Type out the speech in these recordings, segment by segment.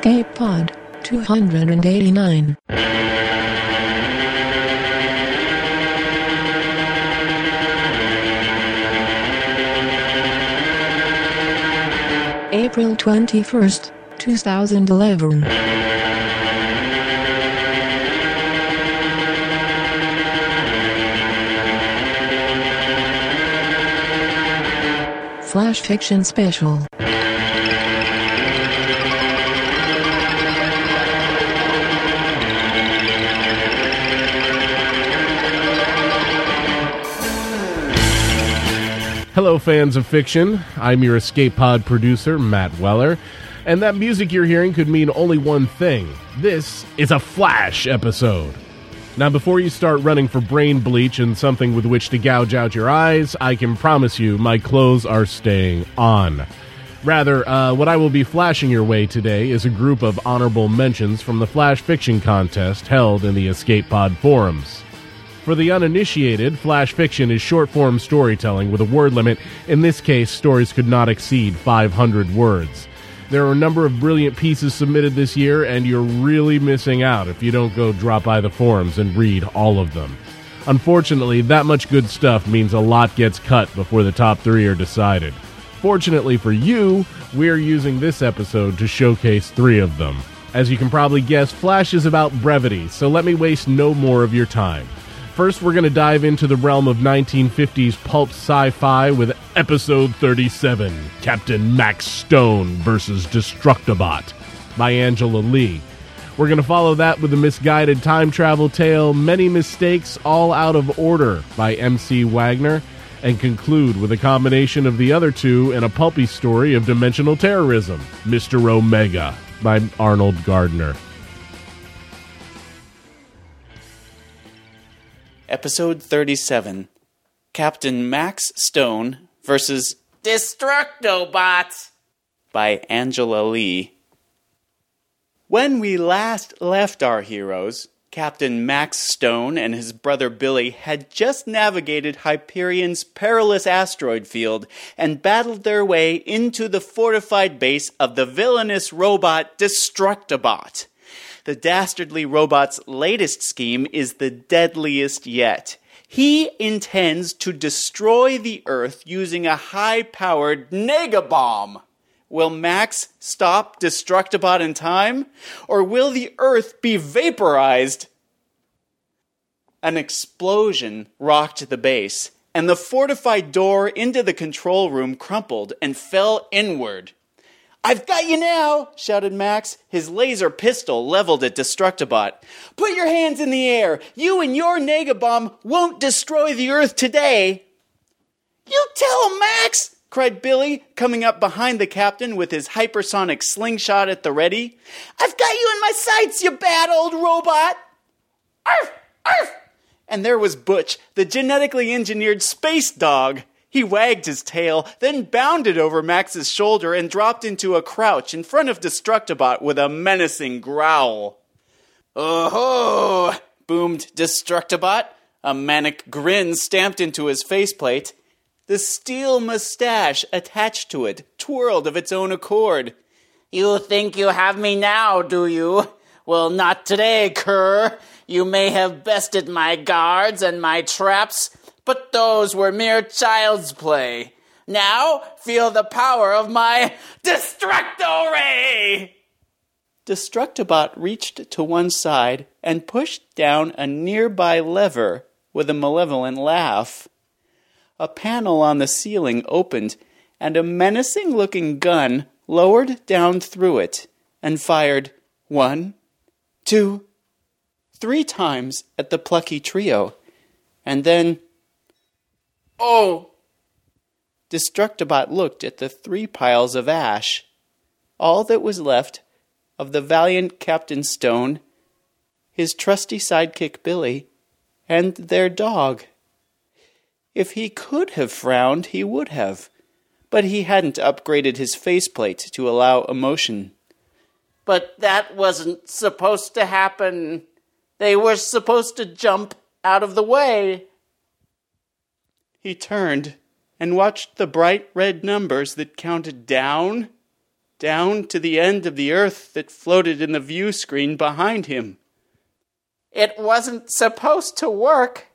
Escape Pod 289. April 21st, 2011. Flash Fiction Special. Hello, fans of fiction. I'm your Escape Pod producer, Matt Weller. And that music you're hearing could mean only one thing this is a Flash episode. Now, before you start running for brain bleach and something with which to gouge out your eyes, I can promise you my clothes are staying on. Rather, uh, what I will be flashing your way today is a group of honorable mentions from the Flash Fiction Contest held in the Escape Pod forums. For the uninitiated, flash fiction is short form storytelling with a word limit. In this case, stories could not exceed 500 words. There are a number of brilliant pieces submitted this year, and you're really missing out if you don't go drop by the forums and read all of them. Unfortunately, that much good stuff means a lot gets cut before the top three are decided. Fortunately for you, we're using this episode to showcase three of them. As you can probably guess, Flash is about brevity, so let me waste no more of your time. First, we're going to dive into the realm of 1950s pulp sci fi with episode 37 Captain Max Stone versus Destructobot by Angela Lee. We're going to follow that with a misguided time travel tale, Many Mistakes, All Out of Order by M.C. Wagner, and conclude with a combination of the other two in a pulpy story of dimensional terrorism, Mr. Omega by Arnold Gardner. Episode 37 Captain Max Stone versus Destructobot by Angela Lee. When we last left our heroes, Captain Max Stone and his brother Billy had just navigated Hyperion's perilous asteroid field and battled their way into the fortified base of the villainous robot Destructobot. The dastardly robot's latest scheme is the deadliest yet. He intends to destroy the Earth using a high powered negabomb. Will Max stop Destructobot in time? Or will the Earth be vaporized? An explosion rocked the base, and the fortified door into the control room crumpled and fell inward. I've got you now, shouted Max, his laser pistol leveled at Destructobot. Put your hands in the air. You and your negabomb won't destroy the Earth today. You tell him, Max, cried Billy, coming up behind the captain with his hypersonic slingshot at the ready. I've got you in my sights, you bad old robot. Arf! Arf! And there was Butch, the genetically engineered space dog. He wagged his tail, then bounded over Max's shoulder and dropped into a crouch in front of Destructobot with a menacing growl. Oh ho! boomed Destructobot, a manic grin stamped into his faceplate. The steel mustache attached to it twirled of its own accord. You think you have me now, do you? Well, not today, cur. You may have bested my guards and my traps, but those were mere child's play. Now feel the power of my Destructo Ray! Destructobot reached to one side and pushed down a nearby lever with a malevolent laugh. A panel on the ceiling opened, and a menacing looking gun lowered down through it and fired one, two, three times at the plucky trio, and then Oh! Destructobot looked at the three piles of ash, all that was left of the valiant Captain Stone, his trusty sidekick Billy, and their dog. If he could have frowned, he would have, but he hadn't upgraded his faceplate to allow emotion. But that wasn't supposed to happen. They were supposed to jump out of the way. He turned and watched the bright red numbers that counted down, down to the end of the earth that floated in the view screen behind him. It wasn't supposed to work.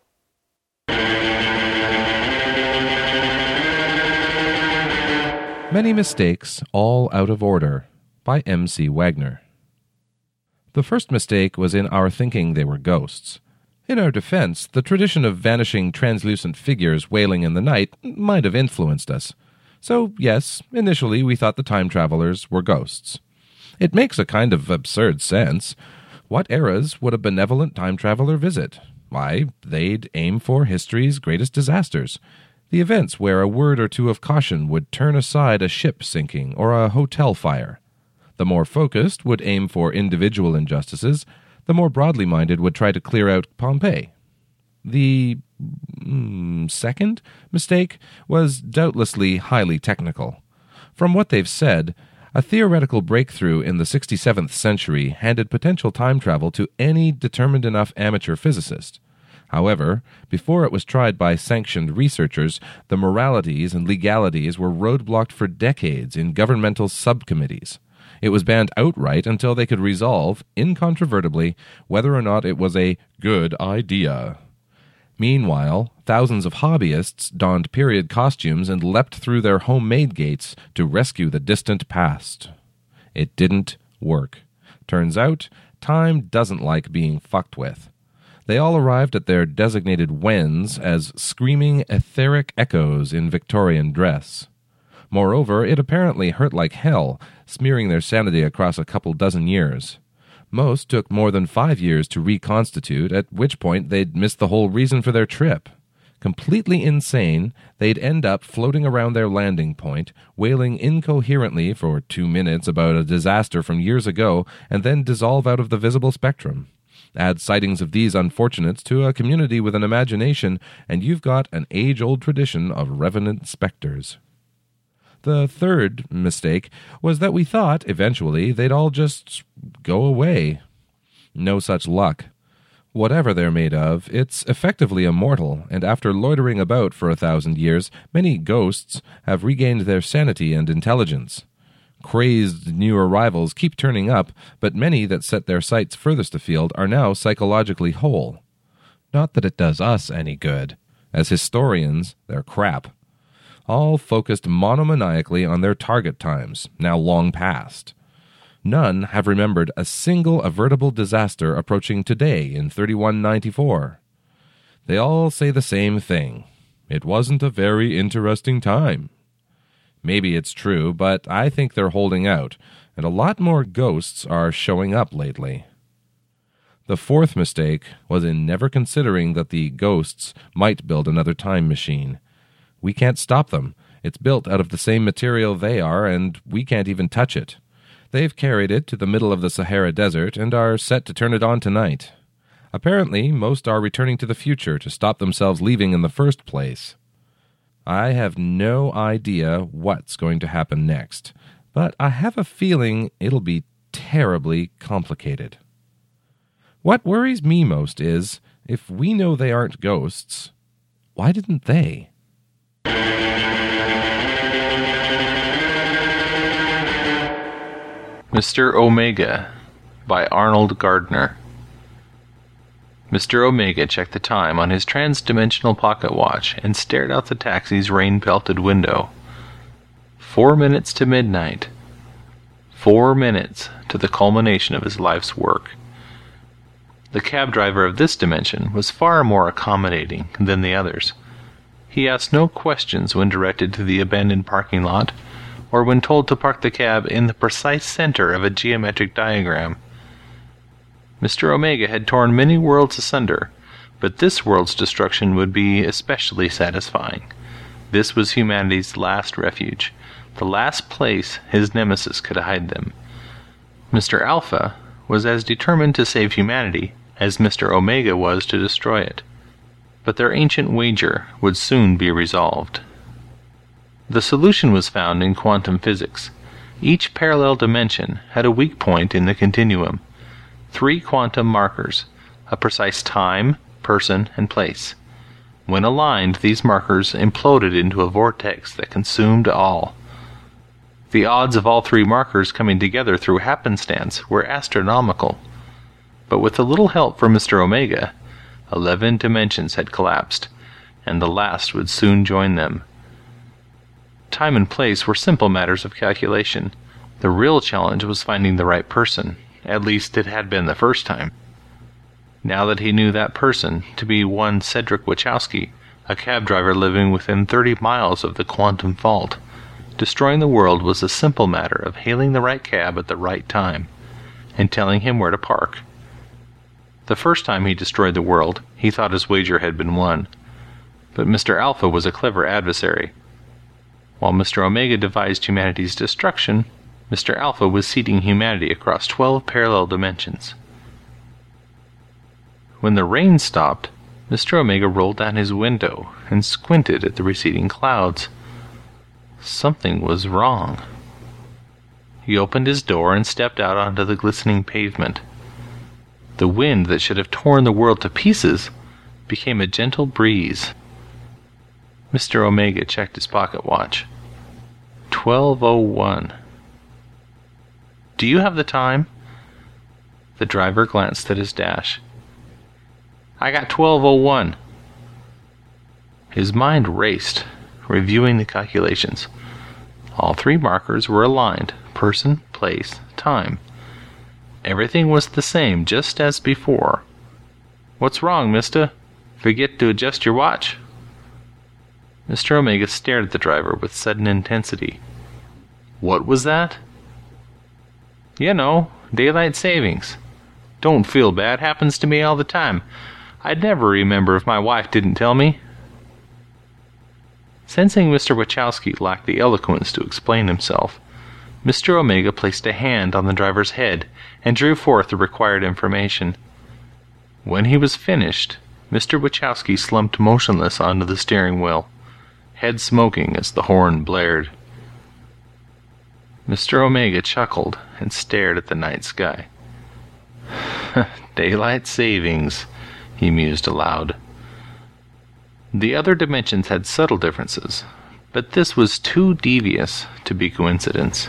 Many Mistakes, All Out of Order by M.C. Wagner. The first mistake was in our thinking they were ghosts. In our defense, the tradition of vanishing translucent figures wailing in the night might have influenced us. So, yes, initially we thought the time travelers were ghosts. It makes a kind of absurd sense. What eras would a benevolent time traveler visit? Why, they'd aim for history's greatest disasters the events where a word or two of caution would turn aside a ship sinking or a hotel fire. The more focused would aim for individual injustices, the more broadly minded would try to clear out Pompeii. The mm, second mistake was doubtlessly highly technical. From what they've said, a theoretical breakthrough in the 67th century handed potential time travel to any determined enough amateur physicist. However, before it was tried by sanctioned researchers, the moralities and legalities were roadblocked for decades in governmental subcommittees. It was banned outright until they could resolve, incontrovertibly, whether or not it was a good idea. Meanwhile, thousands of hobbyists donned period costumes and leapt through their homemade gates to rescue the distant past. It didn't work. Turns out, time doesn't like being fucked with. They all arrived at their designated wens as screaming etheric echoes in Victorian dress. Moreover, it apparently hurt like hell, smearing their sanity across a couple dozen years. Most took more than five years to reconstitute, at which point they'd missed the whole reason for their trip. Completely insane, they'd end up floating around their landing point, wailing incoherently for two minutes about a disaster from years ago, and then dissolve out of the visible spectrum. Add sightings of these unfortunates to a community with an imagination, and you've got an age old tradition of revenant specters. The third mistake was that we thought, eventually, they'd all just go away. No such luck. Whatever they're made of, it's effectively immortal, and after loitering about for a thousand years, many ghosts have regained their sanity and intelligence. Crazed new arrivals keep turning up, but many that set their sights furthest afield are now psychologically whole. Not that it does us any good. As historians, they're crap. All focused monomaniacally on their target times, now long past. None have remembered a single avertible disaster approaching today in 3194. They all say the same thing. It wasn't a very interesting time. Maybe it's true, but I think they're holding out, and a lot more ghosts are showing up lately. The fourth mistake was in never considering that the ghosts might build another time machine. We can't stop them. It's built out of the same material they are, and we can't even touch it. They've carried it to the middle of the Sahara Desert and are set to turn it on tonight. Apparently, most are returning to the future to stop themselves leaving in the first place. I have no idea what's going to happen next, but I have a feeling it'll be terribly complicated. What worries me most is if we know they aren't ghosts, why didn't they? Mr. Omega by Arnold Gardner. Mr. Omega checked the time on his trans-dimensional pocket watch and stared out the taxi's rain-pelted window. Four minutes to midnight. Four minutes to the culmination of his life's work. The cab driver of this dimension was far more accommodating than the others. He asked no questions when directed to the abandoned parking lot, or when told to park the cab in the precise center of a geometric diagram. Mr. Omega had torn many worlds asunder, but this world's destruction would be especially satisfying. This was humanity's last refuge, the last place his nemesis could hide them. Mr. Alpha was as determined to save humanity as Mr. Omega was to destroy it. But their ancient wager would soon be resolved. The solution was found in quantum physics. Each parallel dimension had a weak point in the continuum three quantum markers a precise time, person, and place. When aligned, these markers imploded into a vortex that consumed all. The odds of all three markers coming together through happenstance were astronomical. But with a little help from Mr. Omega, eleven dimensions had collapsed, and the last would soon join them. Time and place were simple matters of calculation. The real challenge was finding the right person. At least it had been the first time. Now that he knew that person to be one Cedric Wachowski, a cab driver living within 30 miles of the quantum fault, destroying the world was a simple matter of hailing the right cab at the right time and telling him where to park. The first time he destroyed the world, he thought his wager had been won. But Mr. Alpha was a clever adversary. While Mr. Omega devised humanity's destruction, Mr. Alpha was seeding humanity across 12 parallel dimensions. When the rain stopped, Mr. Omega rolled down his window and squinted at the receding clouds. Something was wrong. He opened his door and stepped out onto the glistening pavement. The wind that should have torn the world to pieces became a gentle breeze. Mr. Omega checked his pocket watch. 1201. Do you have the time? The driver glanced at his dash. I got 1201. His mind raced, reviewing the calculations. All three markers were aligned person, place, time. Everything was the same, just as before. What's wrong, mister? Forget to adjust your watch? Mr. Omega stared at the driver with sudden intensity. What was that? You know, daylight savings. Don't feel bad, happens to me all the time. I'd never remember if my wife didn't tell me. Sensing Mr. Wachowski lacked the eloquence to explain himself, Mr. Omega placed a hand on the driver's head and drew forth the required information. When he was finished, Mr. Wachowski slumped motionless onto the steering wheel, head smoking as the horn blared. Mr. Omega chuckled and stared at the night sky. Daylight savings, he mused aloud. The other dimensions had subtle differences, but this was too devious to be coincidence.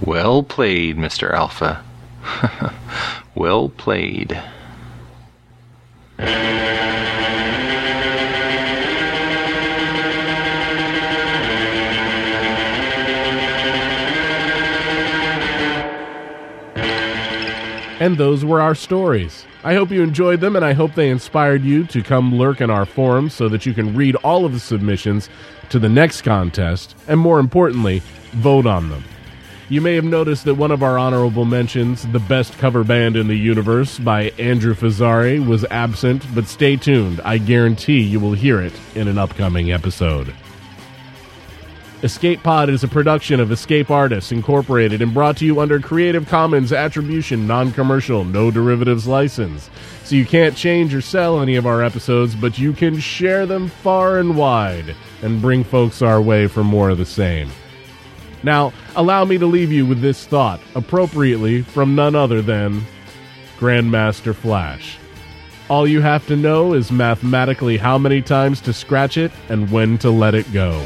Well played, Mr. Alpha. well played. And those were our stories. I hope you enjoyed them and I hope they inspired you to come lurk in our forums so that you can read all of the submissions to the next contest and, more importantly, vote on them. You may have noticed that one of our honorable mentions, the best cover band in the universe by Andrew Fazzari, was absent, but stay tuned. I guarantee you will hear it in an upcoming episode. Escape Pod is a production of Escape Artists Incorporated and brought to you under Creative Commons Attribution Non Commercial No Derivatives License. So you can't change or sell any of our episodes, but you can share them far and wide and bring folks our way for more of the same. Now, allow me to leave you with this thought, appropriately from none other than Grandmaster Flash. All you have to know is mathematically how many times to scratch it and when to let it go.